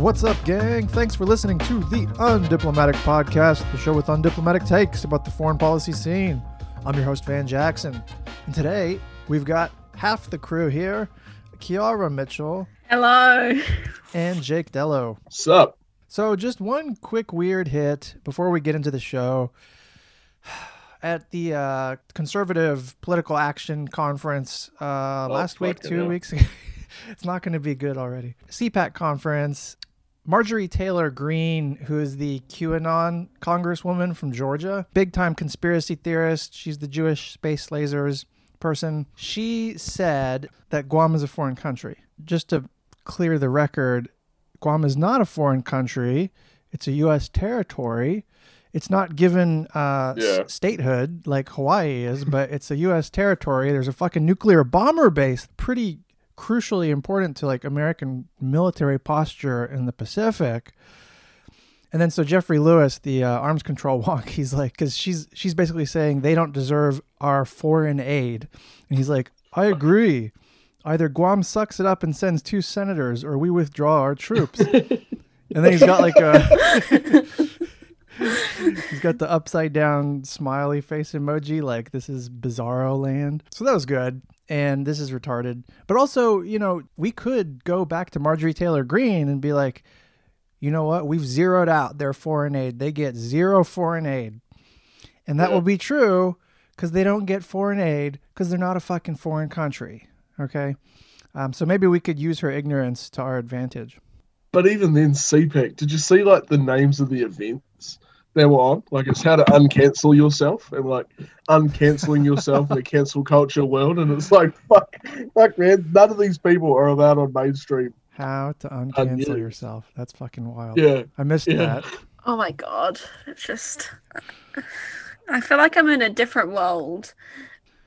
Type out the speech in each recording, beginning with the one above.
What's up, gang? Thanks for listening to the Undiplomatic Podcast, the show with undiplomatic takes about the foreign policy scene. I'm your host, Van Jackson. And today, we've got half the crew here Ciara Mitchell Hello. and Jake Dellow. What's up? So, just one quick weird hit before we get into the show. At the uh, Conservative Political Action Conference uh, last week, two hell. weeks ago, it's not going to be good already. CPAC conference. Marjorie Taylor Greene, who is the QAnon congresswoman from Georgia, big time conspiracy theorist. She's the Jewish space lasers person. She said that Guam is a foreign country. Just to clear the record, Guam is not a foreign country. It's a U.S. territory. It's not given uh, s- statehood like Hawaii is, but it's a U.S. territory. There's a fucking nuclear bomber base, pretty crucially important to like American military posture in the Pacific. And then so Jeffrey Lewis, the uh, arms control wonk, he's like, because she's she's basically saying they don't deserve our foreign aid, and he's like, I agree. Either Guam sucks it up and sends two senators, or we withdraw our troops. and then he's got like a he's got the upside down smiley face emoji, like this is bizarro land. So that was good. And this is retarded. But also, you know, we could go back to Marjorie Taylor Greene and be like, you know what? We've zeroed out their foreign aid. They get zero foreign aid. And that will be true because they don't get foreign aid because they're not a fucking foreign country. Okay. Um, so maybe we could use her ignorance to our advantage. But even then, CPAC, did you see like the names of the events they were on? Like it's how to uncancel yourself and like uncanceling yourself in the cancel culture world. And it's like, fuck, fuck, man, none of these people are allowed on mainstream. How to uncancel knew. yourself. That's fucking wild. Yeah. I missed Yeah. that. Oh my god. It's just I feel like I'm in a different world.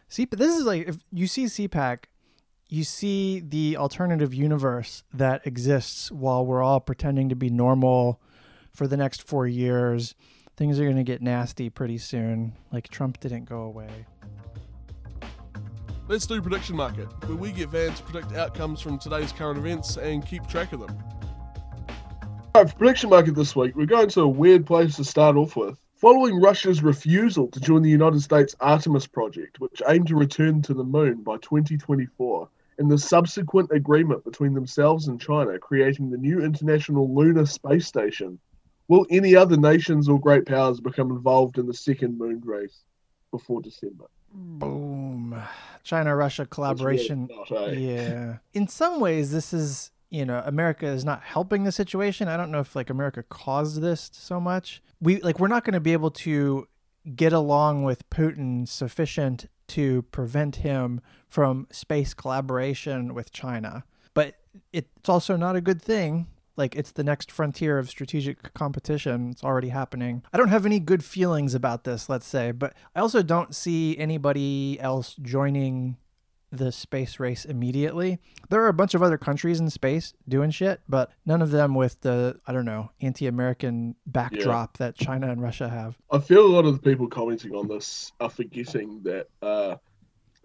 See, but this is like if you see CPAC, you see the alternative universe that exists while we're all pretending to be normal for the next four years. Things are going to get nasty pretty soon. Like Trump didn't go away. Let's do prediction market, where we get Van to predict outcomes from today's current events and keep track of them. All right, for prediction market this week, we're going to a weird place to start off with. Following Russia's refusal to join the United States Artemis project, which aimed to return to the moon by 2024, and the subsequent agreement between themselves and China creating the new International Lunar Space Station, will any other nations or great powers become involved in the second moon race before December? Boom. China Russia That's really collaboration. not, eh? Yeah. In some ways, this is, you know, America is not helping the situation. I don't know if like America caused this so much. We like we're not going to be able to get along with Putin sufficient to prevent him from space collaboration with China. But it's also not a good thing. Like it's the next frontier of strategic competition. It's already happening. I don't have any good feelings about this, let's say, but I also don't see anybody else joining the space race immediately. There are a bunch of other countries in space doing shit, but none of them with the, I don't know, anti American backdrop that China and Russia have. I feel a lot of the people commenting on this are forgetting that uh,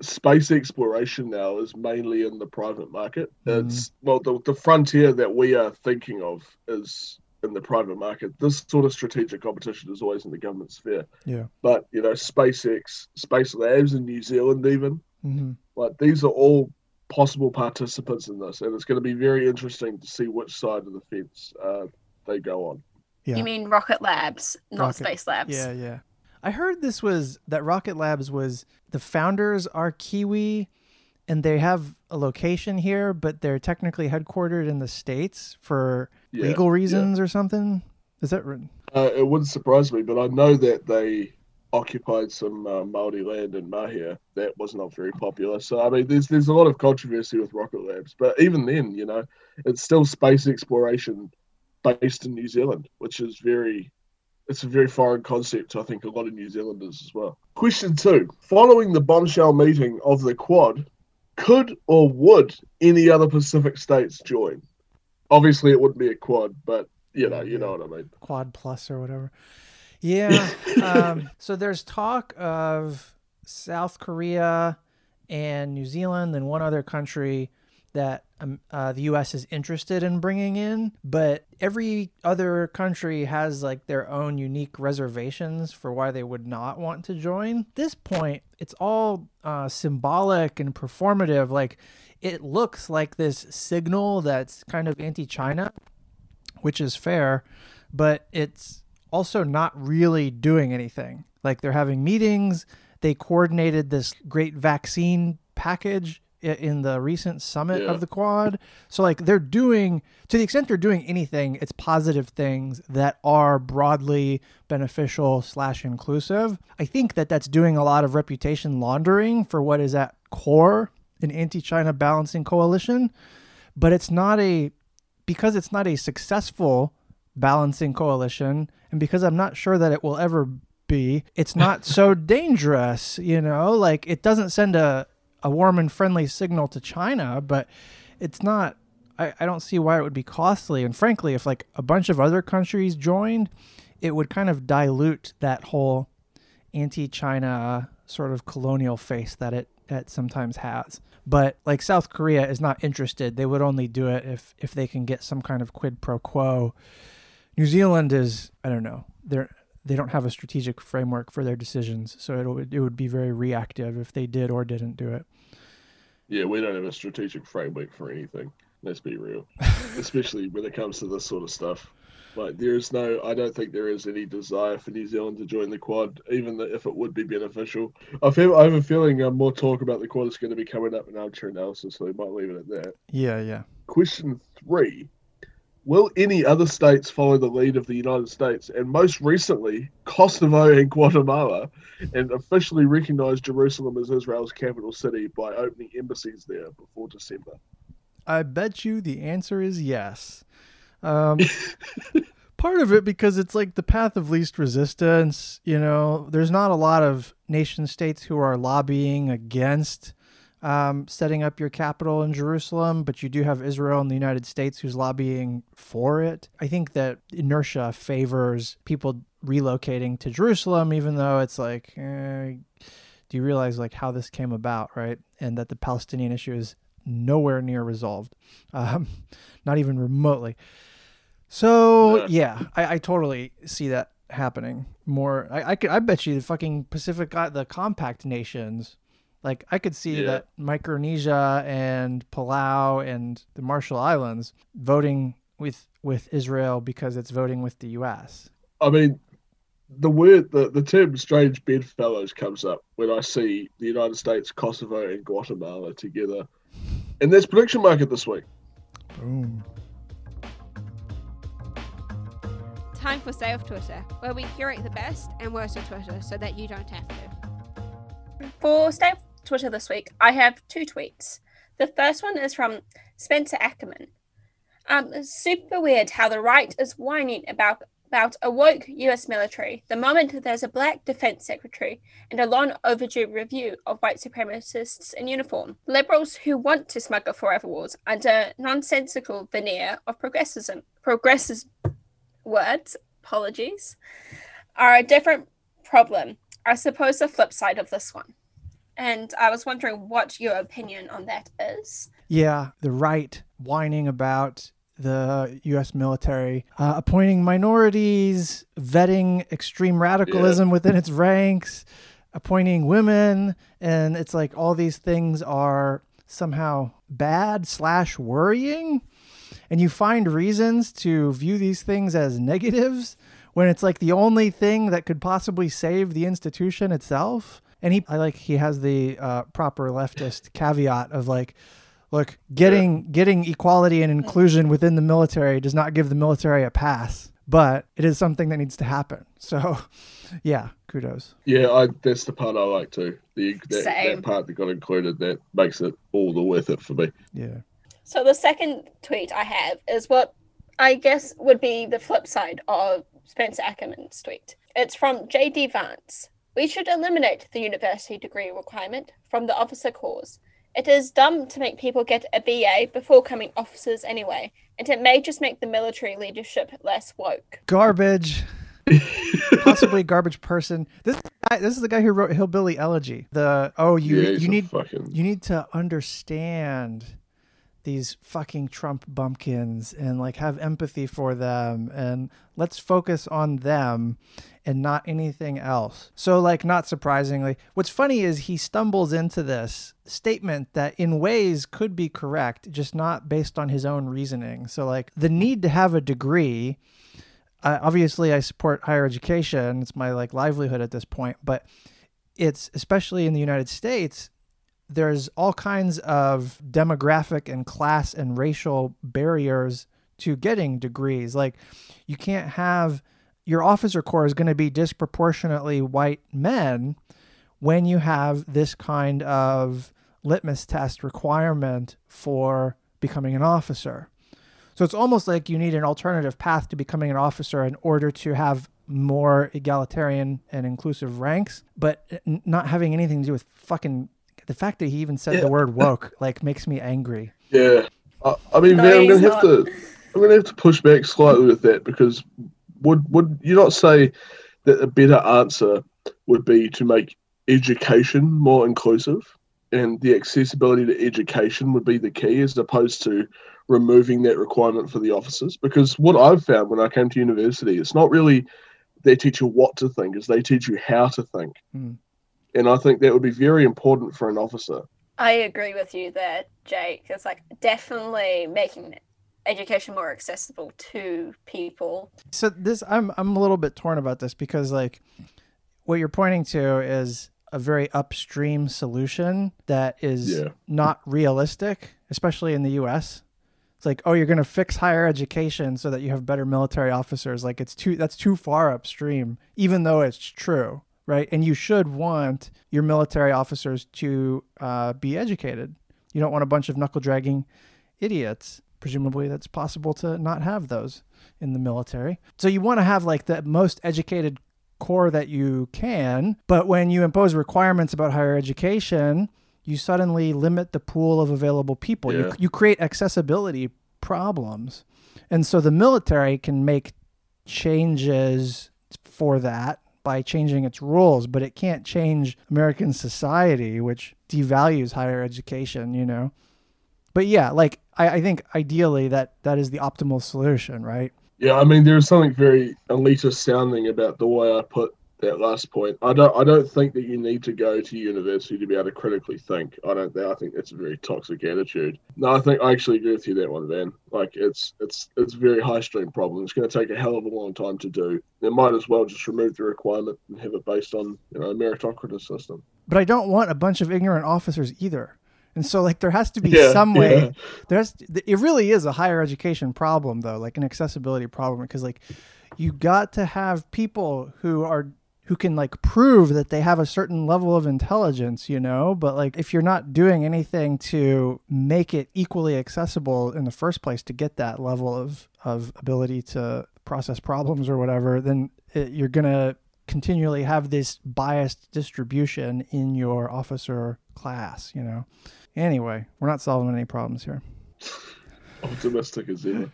space exploration now is mainly in the private market. Mhm. It's well, the, the frontier that we are thinking of is in the private market. This sort of strategic competition is always in the government sphere. Yeah. But you know, SpaceX, Space Labs in New Zealand, even hmm like these are all possible participants in this, and it's going to be very interesting to see which side of the fence uh, they go on. Yeah. You mean Rocket Labs, not Rocket- Space Labs. Yeah, yeah. I heard this was that Rocket Labs was the founders are Kiwi and they have a location here, but they're technically headquartered in the States for Yeah, legal reasons or something. Is that right? Uh, it wouldn't surprise me, but I know that they occupied some uh, Maori land in Mahia that was not very popular. So I mean, there's there's a lot of controversy with Rocket Labs, but even then, you know, it's still space exploration based in New Zealand, which is very it's a very foreign concept I think a lot of New Zealanders as well. Question two: Following the bombshell meeting of the Quad, could or would any other Pacific states join? Obviously, it wouldn't be a Quad, but you know, you know what I mean. Quad Plus or whatever. Yeah. um, so there's talk of South Korea and New Zealand and one other country that um, uh, the U.S. is interested in bringing in, but every other country has like their own unique reservations for why they would not want to join. At this point, it's all uh, symbolic and performative. Like it looks like this signal that's kind of anti-China, which is fair, but it's also not really doing anything. Like they're having meetings. They coordinated this great vaccine package in the recent summit Yeah. of the quad. So like they're doing to the extent they're doing anything, it's positive things that are broadly beneficial slash inclusive. I think that that's doing a lot of reputation laundering for what is at core an anti-China balancing coalition, but it's not a because it's not a successful balancing coalition and because I'm not sure that it will ever be, it's not so dangerous, you know? Like it doesn't send a a warm and friendly signal to China, but it's not. I, I don't see why it would be costly. And frankly, if like a bunch of other countries joined, it would kind of dilute that whole anti-China sort of colonial face that it it sometimes has. But like South Korea is not interested. They would only do it if if they can get some kind of quid pro quo. New Zealand is I don't know. They're they don't have a strategic framework for their decisions, so it would it would be very reactive if they did or didn't do it. Yeah, we don't have a strategic framework for anything. Let's be real, especially when it comes to this sort of stuff. Like, there is no, I don't think there is any desire for New Zealand to join the Quad, even if it would be beneficial. I feel, I have a feeling uh, more talk about the Quad is going to be coming up in armchair analysis, so we might leave it at that. Yeah, yeah. Question three Will any other states follow the lead of the United States and most recently Kosovo and Guatemala and officially recognize Jerusalem as Israel's capital city by opening embassies there before December? I bet you the answer is yes. Um, part of it because it's like the path of least resistance. You know, there's not a lot of nation states who are lobbying against um, setting up your capital in Jerusalem, but you do have Israel and the United States who's lobbying for it. I think that inertia favors people relocating to Jerusalem, even though it's like, eh, do you realize like how this came about, right? And that the Palestinian issue is nowhere near resolved, um, not even remotely. So Yeah. I, I totally see that happening more. I, I could, I bet you the fucking Pacific, uh, the compact nations, like I could see Yeah. that Micronesia and Palau and the Marshall Islands voting with with Israel because it's voting with the U.S. I mean, the word, the, the term strange bedfellows comes up when I see the United States, Kosovo, and Guatemala together. And there's prediction market this week. Boom. Time for Save Twitter, where we curate the best and worst of Twitter so that you don't have to. For Stay Off Twitter this week, I have two tweets. The first one is from Spencer Ackerman. Um, it's super weird how the right is whining about about a woke US military the moment there's a black defense secretary and a long overdue review of white supremacists in uniform. Liberals who want to smuggle forever wars under nonsensical veneer of progressism, progresses words, apologies, are a different problem. I suppose the flip side of this one. And I was wondering what your opinion on that is. Yeah, the right whining about the U.S. military uh, appointing minorities, vetting extreme radicalism within its ranks, appointing women, and it's like all these things are somehow bad slash worrying, and you find reasons to view these things as negatives when it's like the only thing that could possibly save the institution itself. And he, I like, he has the uh, proper leftist caveat of like, look, getting getting equality and inclusion within the military does not give the military a pass, but it is something that needs to happen. So, yeah, kudos. Yeah, I, that's the part I like too. The that, that part that got included that makes it all the worth it for me. Yeah. So the second tweet I have is what I guess would be the flip side of Spencer Ackerman's tweet. It's from JD Vance. We should eliminate the university degree requirement from the officer course. It is dumb to make people get a BA before becoming officers anyway, and it may just make the military leadership less woke. Garbage. Possibly garbage person. This guy, this is the guy who wrote Hillbilly Elegy. The oh you yeah, you need fucking you need to understand these fucking Trump bumpkins and like have empathy for them and let's focus on them and not anything else. So, like, not surprisingly, what's funny is he stumbles into this statement that in ways could be correct, just not based on his own reasoning. So, like, the need to have a degree. Uh, obviously, I support higher education. It's my like livelihood at this point, but it's especially in the United States there's all kinds of demographic and class and racial barriers to getting degrees. Like, you can't have your officer corps is going to be disproportionately white men when you have this kind of litmus test requirement for becoming an officer. So it's almost like you need an alternative path to becoming an officer in order to have more egalitarian and inclusive ranks, but not having anything to do with fucking the fact that he even said yeah. the word woke like makes me angry. Yeah, I, I mean, no, man, I'm gonna have to, I'm gonna have to push back slightly with that because would would you not say that a better answer would be to make education more inclusive and the accessibility to education would be the key as opposed to removing that requirement for the officers because what i've found when i came to university it's not really they teach you what to think is they teach you how to think mm. And I think that would be very important for an officer. I agree with you there, Jake. It's like definitely making education more accessible to people. So this I'm I'm a little bit torn about this because like what you're pointing to is a very upstream solution that is yeah. not realistic, especially in the US. It's like, oh, you're going to fix higher education so that you have better military officers. Like it's too that's too far upstream even though it's true right? And you should want your military officers to uh, be educated. You don't want a bunch of knuckle dragging idiots. Presumably, that's possible to not have those in the military. So you want to have like the most educated corps that you can. But when you impose requirements about higher education, you suddenly limit the pool of available people. Yeah. You, you create accessibility problems. And so the military can make changes for that by changing its rules, but it can't change American society, which devalues higher education, you know? But yeah, like I, I think ideally that that is the optimal solution, right? Yeah, I mean, there's something very elitist sounding about the way I put that last point. I don't I don't think that you need to go to university to be able to critically think. I don't I think that's a very toxic attitude. No, I think I actually agree with you that one, Van. Like it's it's it's a very high stream problem. It's gonna take a hell of a long time to do. They might as well just remove the requirement and have it based on, you know, a meritocracy system. But I don't want a bunch of ignorant officers either. And so like there has to be yeah, some way yeah. there's it really is a higher education problem though, like an accessibility problem because like you got to have people who are who can like prove that they have a certain level of intelligence, you know, but like if you're not doing anything to make it equally accessible in the first place to get that level of of ability to process problems or whatever, then it, you're going to continually have this biased distribution in your officer class, you know. Anyway, we're not solving any problems here. Optimistic as ever.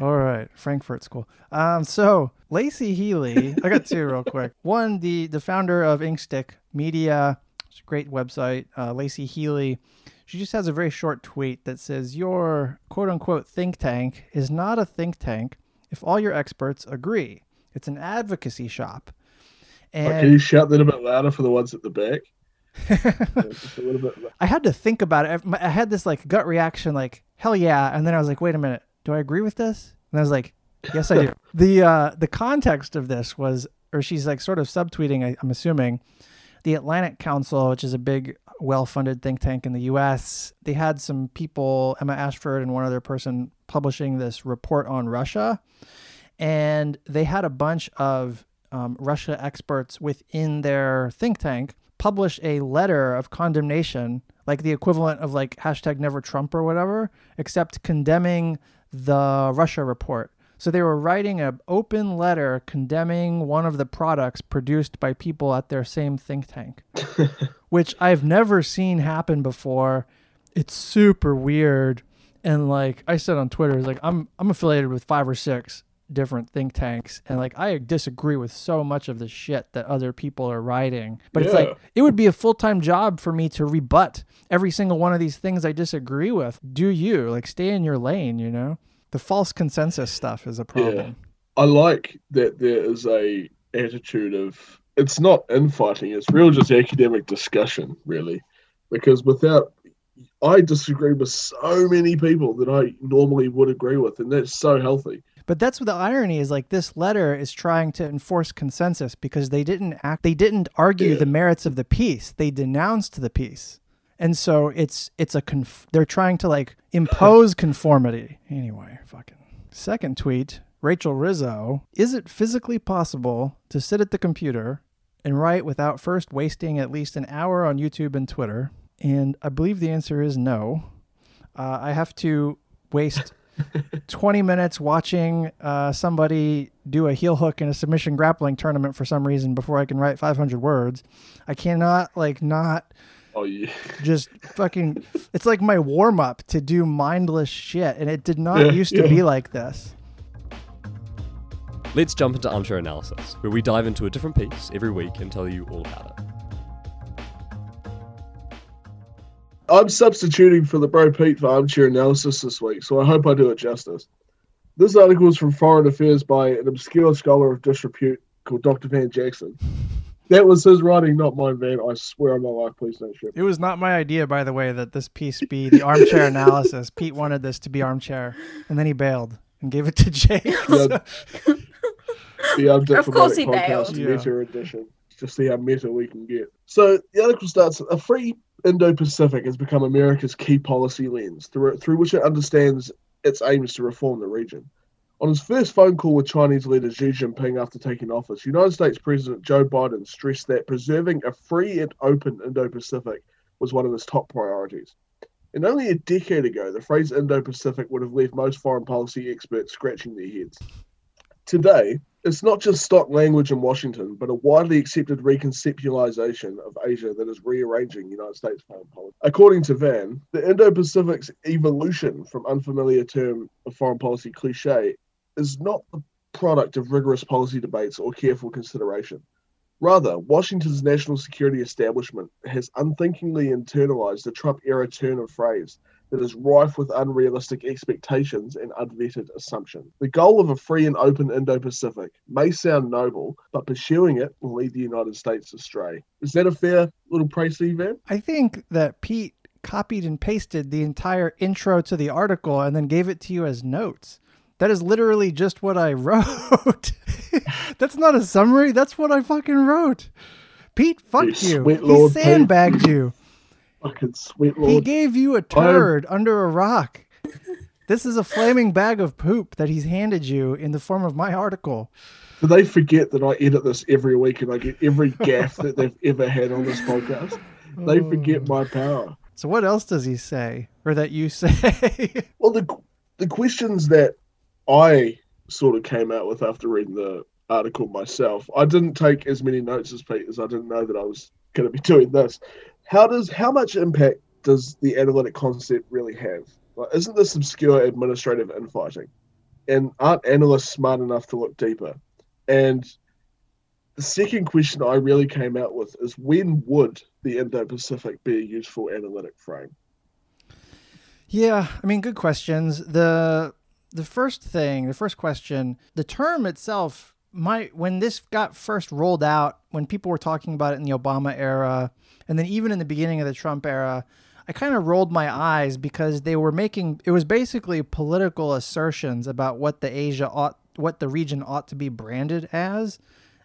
All right, Frankfurt School. Um, so Laicie Heeley, I got two real quick. One, the the founder of Inkstick Media, it's a great website. Uh, Laicie Heeley, she just has a very short tweet that says, "Your quote unquote think tank is not a think tank if all your experts agree. It's an advocacy shop." And oh, can you shout that a bit louder for the ones at the back? I had to think about it. I had this like gut reaction, like hell yeah, and then I was like, wait a minute do I agree with this? And I was like, yes, I do. the uh, the context of this was, or she's like sort of subtweeting. I, I'm assuming the Atlantic Council, which is a big, well-funded think tank in the U.S. They had some people, Emma Ashford and one other person, publishing this report on Russia, and they had a bunch of um, Russia experts within their think tank publish a letter of condemnation, like the equivalent of like hashtag Never Trump or whatever, except condemning the Russia report. So they were writing an open letter condemning one of the products produced by people at their same think tank, which I've never seen happen before. It's super weird. And like I said on Twitter, like I'm I'm affiliated with five or six different think tanks and like I disagree with so much of the shit that other people are writing. But it's like it would be a full-time job for me to rebut every single one of these things I disagree with. Do you? Like stay in your lane, you know? The false consensus stuff is a problem. I like that there is a attitude of it's not infighting, it's real just academic discussion, really. Because without I disagree with so many people that I normally would agree with, and that's so healthy. But that's what the irony is like this letter is trying to enforce consensus because they didn't act they didn't argue Yeah. the merits of the piece. They denounced the piece. And so it's it's a conf- they're trying to like impose conformity. Anyway, fucking. Second tweet, Rachel Rizzo, is it physically possible to sit at the computer and write without first wasting at least an hour on YouTube and Twitter? And I believe the answer is no. Uh, I have to waste 20 minutes watching uh, somebody do a heel hook in a submission grappling tournament for some reason before I can write 500 words. I cannot, like, not Oh yeah. just fucking. It's like my warm up to do mindless shit, and it did not Yeah, used to yeah. be like this. Let's jump into armchair analysis, where we dive into a different piece every week and tell you all about it. I'm substituting for the Bro Pete for armchair analysis this week, so I hope I do it justice. This article is from Foreign Affairs by an obscure scholar of disrepute called Dr. Van Jackson. That was his writing, not mine, Van. I swear on my life, please don't ship. It was not my idea, by the way, that this piece be the armchair analysis. Pete wanted this to be armchair, and then he bailed and gave it to Jake. Yeah. The Of course he Diplomatic bailed. Podcast Yeah. Edition. Just see how meta we can get. So the article starts: A free Indo-Pacific has become America's key policy lens, through through which it understands its aims to reform the region. On his first phone call with Chinese leader Xi Jinping after taking office, United States President Joe Biden stressed that preserving a free and open Indo-Pacific was one of his top priorities. And only a decade ago, the phrase Indo-Pacific would have left most foreign policy experts scratching their heads. Today, it's not just stock language in Washington, but a widely accepted reconceptualization of Asia that is rearranging United States foreign policy. According to Van, the Indo-Pacific's evolution from unfamiliar term of foreign policy cliche is not the product of rigorous policy debates or careful consideration. Rather, Washington's national security establishment has unthinkingly internalized the Trump era turn of phrase that is rife with unrealistic expectations and unvetted assumptions. The goal of a free and open Indo Pacific may sound noble, but pursuing it will lead the United States astray. Is that a fair little précis, Van? I think that Pete copied and pasted the entire intro to the article and then gave it to you as notes. That is literally just what I wrote. that's not a summary. That's what I fucking wrote. Pete fucked You you. sweet He Lord Pete. sandbagged you. Fucking sweet He gave you a turd under a rock. This is a flaming bag of poop that he's handed you in the form of my article. Do they forget that I edit this every week and I get every gaff that they've ever had on this podcast? They forget my power. So what else does he say, or that you say? Well, the the questions that I sort of came out with after reading the article myself, I didn't take as many notes as Pete as I didn't know that I was going to be doing this. How does how much impact does the analytic concept really have? Like, isn't this obscure administrative infighting? And aren't analysts smart enough to look deeper? And the second question I really came out with is when would the Indo-Pacific be a useful analytic frame? Yeah, I mean, good questions. the The first thing, the first question, the term itself, my when this got first rolled out, when people were talking about it in the Obama era, and then even in the beginning of the Trump era, I kind of rolled my eyes because they were making it was basically political assertions about what the Asia ought, what the region ought to be branded as,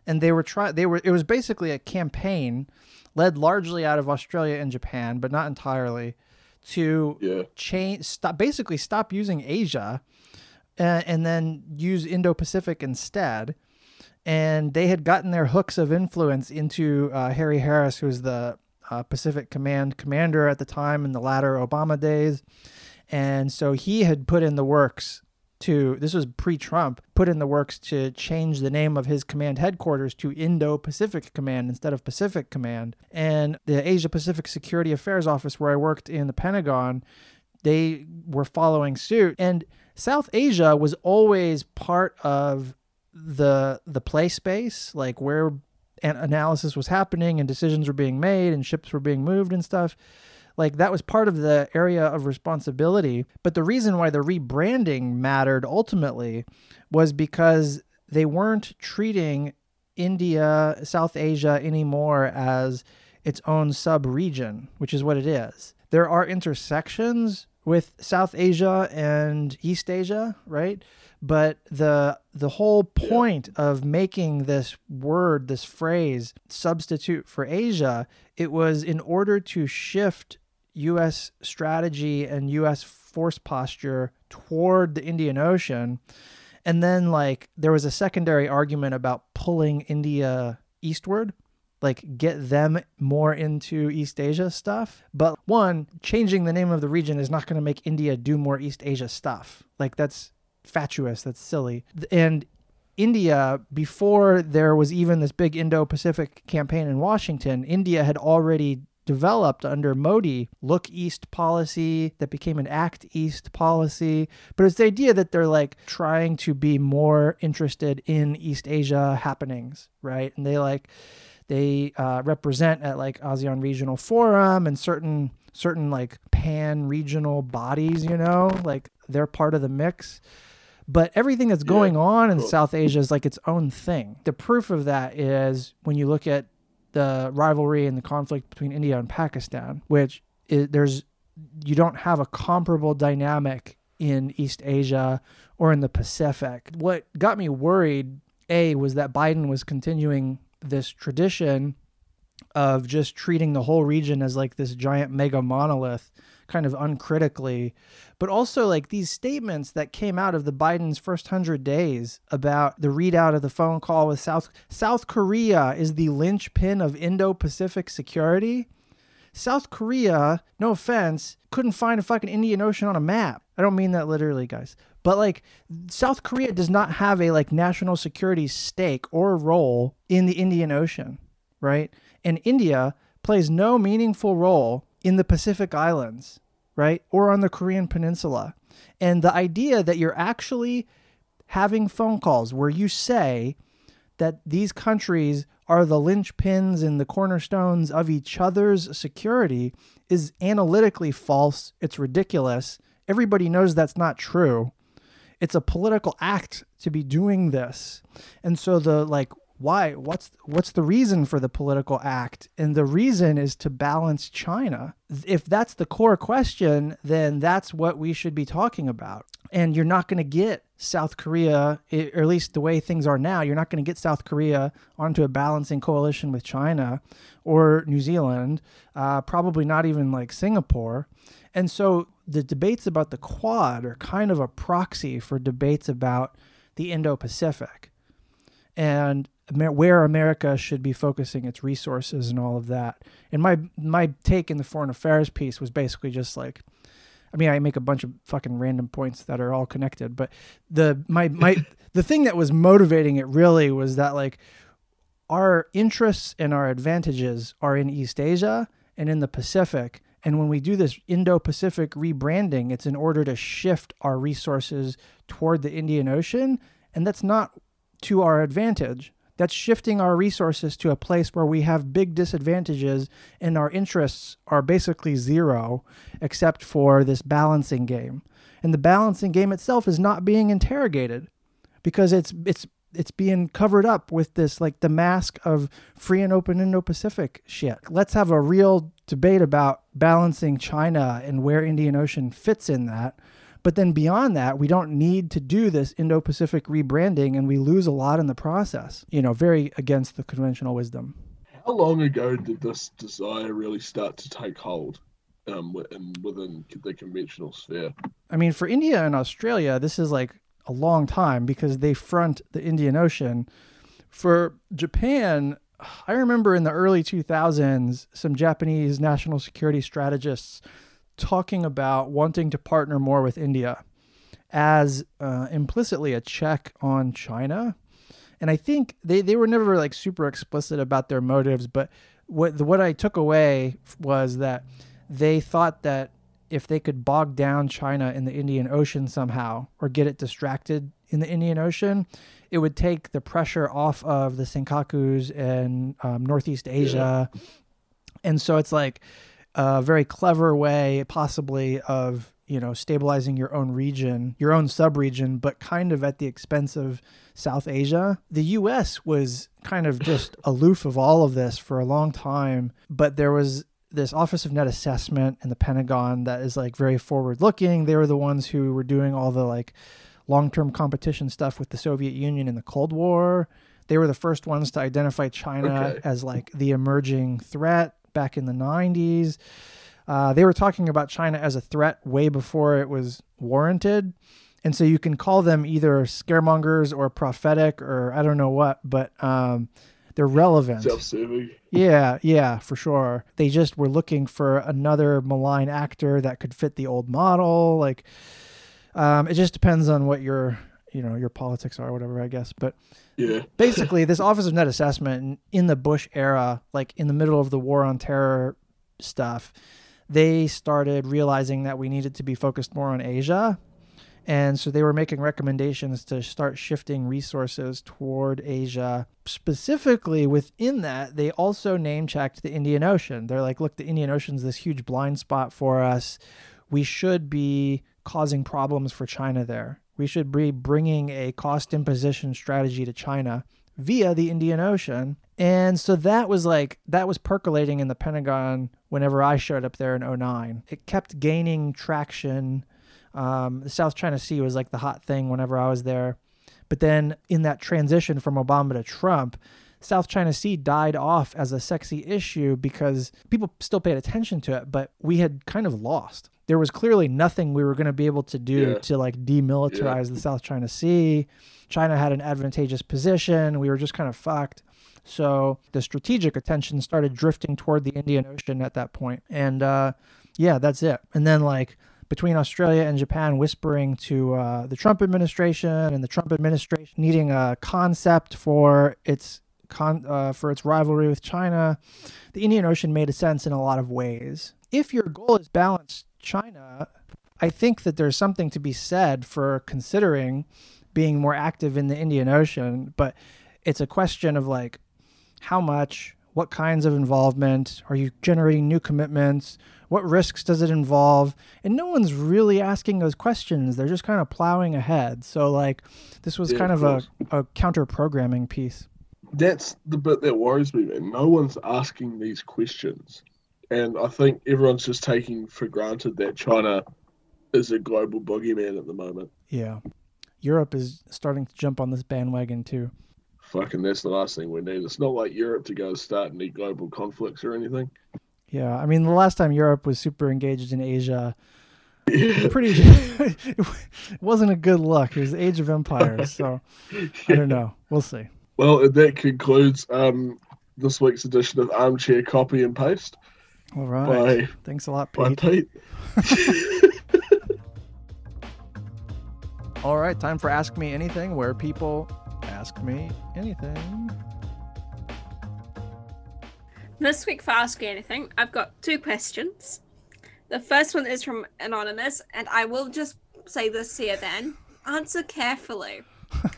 and they were trying. They were. It was basically a campaign led largely out of Australia and Japan, but not entirely, to Yeah. change stop basically stop using Asia uh, and then use Indo-Pacific instead. And they had gotten their hooks of influence into uh, Harry Harris, who's the uh, Pacific Command commander at the time in the latter Obama days. And so he had put in the works to, this was pre Trump, put in the works to change the name of his command headquarters to Indo Pacific Command instead of Pacific Command. And the Asia Pacific Security Affairs Office, where I worked in the Pentagon, they were following suit. And South Asia was always part of the the play space, like where analysis was happening and decisions were being made and ships were being moved and stuff. Like that was part of the area of responsibility. But the reason why the rebranding mattered ultimately was because they weren't treating India, South Asia anymore as its own sub region, which is what it is. There are intersections with South Asia and East Asia, right? But the the whole point of making this word, this phrase, substitute for Asia, it was in order to shift US strategy and US force posture toward the Indian Ocean. And then like there was a secondary argument about pulling India eastward like get them more into East Asia stuff. But one, changing the name of the region is not going to make India do more East Asia stuff. Like that's fatuous, that's silly. And India, before there was even this big Indo Pacific campaign in Washington, India had already developed under Modi look east policy that became an act east policy. But it's the idea that they're like trying to be more interested in East Asia happenings, right? And they like, they uh, represent at like ASEAN Regional Forum and certain certain like pan regional bodies, you know, like they're part of the mix. But everything that's going Yeah, on in cool. South Asia is like its own thing. The proof of that is when you look at the rivalry and the conflict between India and Pakistan, which is, there's you don't have a comparable dynamic in East Asia or in the Pacific. What got me worried, A, was that Biden was continuing this tradition of just treating the whole region as like this giant mega monolith kind of uncritically but also like these statements that came out of the Biden's first 100 days about the readout of the phone call with South South Korea is the linchpin of Indo-Pacific security South Korea, no offense, couldn't find a fucking Indian Ocean on a map. I don't mean that literally, guys. But like South Korea does not have a like national security stake or role in the Indian Ocean, right? And India plays no meaningful role in the Pacific Islands, right? Or on the Korean Peninsula. And the idea that you're actually having phone calls where you say that these countries are the linchpins and the cornerstones of each other's security is analytically false. It's ridiculous. Everybody knows that's not true. It's a political act to be doing this. And so the like why what's what's the reason for the political act? And the reason is to balance China. If that's the core question, then that's what we should be talking about. And you're not going to get South Korea, or at least the way things are now, you're not going to get South Korea onto a balancing coalition with China or New Zealand, uh, probably not even like Singapore. And so the debates about the Quad are kind of a proxy for debates about the Indo Pacific and Amer- where America should be focusing its resources and all of that. And my my take in the foreign affairs piece was basically just like I mean, I make a bunch of fucking random points that are all connected, but the my my the thing that was motivating it really was that like our interests and our advantages are in East Asia and in the Pacific. And when we do this Indo Pacific rebranding, it's in order to shift our resources toward the Indian Ocean. And that's not to our advantage. That's shifting our resources to a place where we have big disadvantages and our interests are basically zero, except for this balancing game. And the balancing game itself is not being interrogated because it's it's it's being covered up with this like the mask of free and open Indo-Pacific shit. Let's have a real debate about balancing China and where Indian Ocean fits in that. But then beyond that, we don't need to do this Indo-Pacific rebranding and we lose a lot in the process. You know, very against the conventional wisdom. How long ago did this desire really start to take hold um, within the conventional sphere? I mean, for India and Australia, this is like a long time because they front the Indian Ocean. For Japan, I remember in the early 2000s, some Japanese national security strategists talking about wanting to partner more with India as uh, implicitly a check on China. And I think they, they were never like super explicit about their motives, but what what I took away was that they thought that if they could bog down China in the Indian Ocean somehow or get it distracted in the Indian Ocean, it would take the pressure off of the Senkakus and um, Northeast Asia. And so it's like a very clever way, possibly, of you know stabilizing your own region, your own subregion, but kind of at the expense of South Asia. The U.S. was kind of just aloof of all of this for a long time, but there was this Office of Net Assessment in the Pentagon that is like very forward looking. They were the ones who were doing all the like long term competition stuff with the Soviet Union in the Cold War. They were the first ones to identify China Okay. as like the emerging threat back in the 90s. Uh, they were talking about China as a threat way before it was warranted. And so you can call them either scaremongers or prophetic or I don't know what, but um, they're relevant. Self-serving. Yeah, yeah, for sure. They just were looking for another malign actor that could fit the old model. Like, um, it just depends on what your, you know, your politics are, or whatever, I guess. But Yeah. basically, this Office of Net Assessment in- in the Bush era, like in the middle of the War on Terror stuff, they started realizing that we needed to be focused more on Asia. And so they were making recommendations to start shifting resources toward Asia. Specifically within that, they also name checked the Indian Ocean. They're like, look, the Indian Ocean's this huge blind spot for us. We should be causing problems for China there. We should be bringing a cost imposition strategy to China via the Indian Ocean. And so that was like, that was percolating in the Pentagon whenever I showed up there in 09. It kept gaining traction. Um, the South China Sea was like the hot thing whenever I was there. But then in that transition from Obama to Trump, South China Sea died off as a sexy issue because people still paid attention to it, but we had kind of lost. There was clearly nothing we were going to be able to do Yeah. to like demilitarize the South China Sea. China had an advantageous position. We were just kind of fucked. So the strategic attention started drifting toward the Indian Ocean at that point. And uh, yeah, that's it. And then like between Australia and Japan whispering to uh, the Trump administration and the Trump administration needing a concept for its con- uh, for its rivalry with China, the Indian Ocean made a sense in a lot of ways. If your goal is balance China, I think that there's something to be said for considering being more active in the Indian Ocean, but it's a question of like how much, what kinds of involvement, are you generating new commitments? What risks does it involve? And no one's really asking those questions. They're just kind of plowing ahead. So like this was Yeah, kind of of a, a counter programming piece. That's the bit that worries me, man. No one's asking these questions. And I think everyone's just taking for granted that China is a global boogeyman at the moment. Yeah. Europe is starting to jump on this bandwagon too. Fucking that's the last thing we need. It's not like Europe to go start any global conflicts or anything. Yeah, I mean, the last time Europe was super engaged in Asia, Yeah. pretty, it wasn't a good look. It was the Age of Empires, so I don't know. We'll see. Well, that concludes um, this week's edition of Armchair Copy and Paste All right. by, Thanks a lot, by Pete. Pete. All right, time for Ask Me Anything, where people ask me anything. This week for Ask Me Anything, I've got two questions. The first one is from Anonymous, and I will just say this here then. Answer carefully.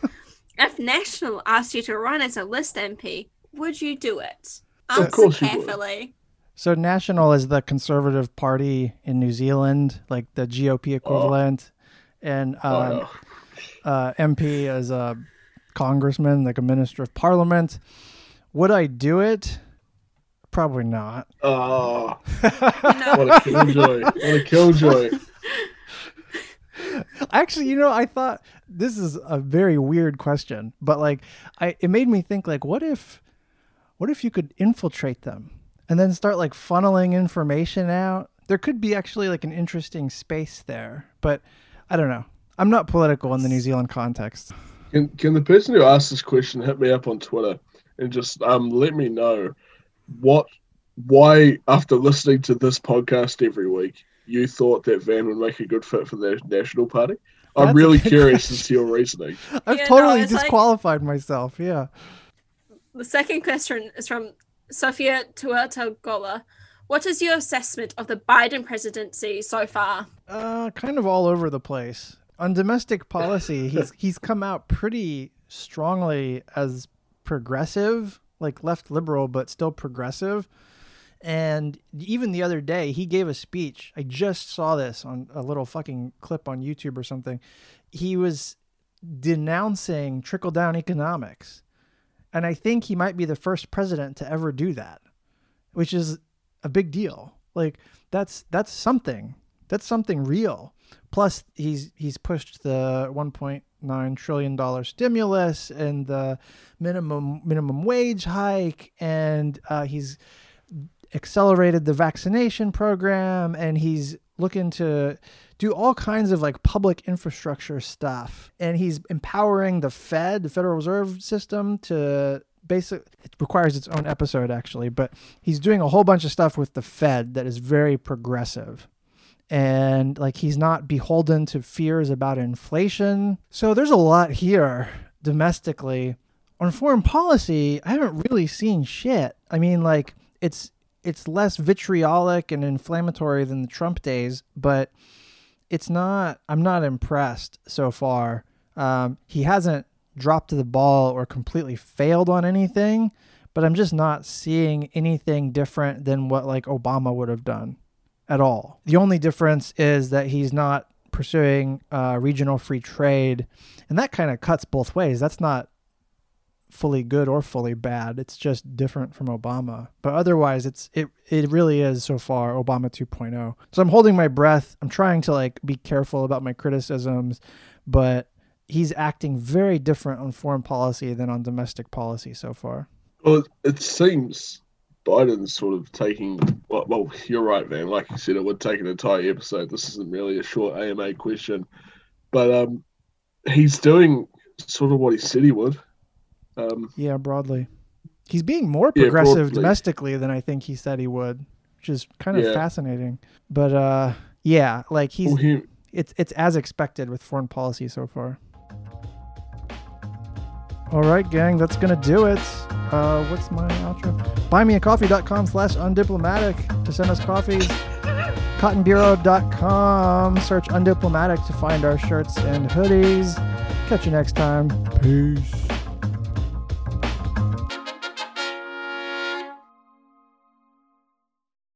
if National asked you to run as a list MP, would you do it? Of Answer course you would. carefully. So, National is the Conservative Party in New Zealand, like the GOP equivalent, and um, Oh, uh, MP is a congressman, like a minister of parliament. Would I do it? Probably not. oh, know, what a killjoy. What a killjoy. Actually, you know, I thought this is a very weird question, but like, I it made me think like, what if, what if you could infiltrate them and then start like funneling information out? There could be actually like an interesting space there, but I don't know. I'm not political in the New Zealand context. Can, can the person who asked this question hit me up on Twitter and just um, let me know what why after listening to this podcast every week you thought that Van would make a good fit for the National Party? I'm That's really curious question. as to your reasoning. I've Yeah, no, totally like- disqualified myself. Yeah. the second question is from Sofia Tuatagola. What is your assessment of the Biden presidency so far? Uh, kind of all over the place. On domestic policy, he's he's come out pretty strongly as progressive, like left liberal, but still progressive. And even the other day, he gave a speech. I just saw this on a little fucking clip on YouTube or something. He was denouncing trickle down economics. And I think he might be the first president to ever do that, which is a big deal. Like that's that's something. That's something real. Plus he's he's pushed the 1.9 trillion dollar stimulus and the minimum minimum wage hike and uh, he's accelerated the vaccination program and he's looking to do all kinds of like public infrastructure stuff. And he's empowering the fed the federal reserve system to basic it requires its own episode actually but he's doing a whole bunch of stuff with the fed that is very progressive. And like he's not beholden to fears about inflation. So there's a lot here domestically. On foreign policy i haven't really seen shit. I mean like it's it's less vitriolic and inflammatory than the Trump days, but it's not. I'm not impressed so far. Um, he hasn't dropped the ball or completely failed on anything, but I'm just not seeing anything different than what like Obama would have done at all. The only difference is that he's not pursuing uh, regional free trade, and that kind of cuts both ways. That's not fully good or fully bad. It's just different from Obama. But otherwise it's it it really is so far Obama 2.0. So I'm holding my breath. I'm trying to like be careful about my criticisms, but he's acting very different on foreign policy than on domestic policy so far. Well, it seems Biden's sort of taking. Well, well, you're right, man. Like you said, it would take an entire episode. This isn't really a short AMA question, but um, he's doing sort of what he said he would. Um, yeah, broadly. He's being more progressive broadly. domestically than I think he said he would, which is kind of Yeah. fascinating. But uh yeah, like he's well, he, it's it's as expected with foreign policy so far. All right, gang, that's gonna do it. Uh, what's my outro? Buymeacoffee.com slash undiplomatic to send us coffees. Cottonbureau.com. Search undiplomatic to find our shirts and hoodies. Catch you next time. Peace.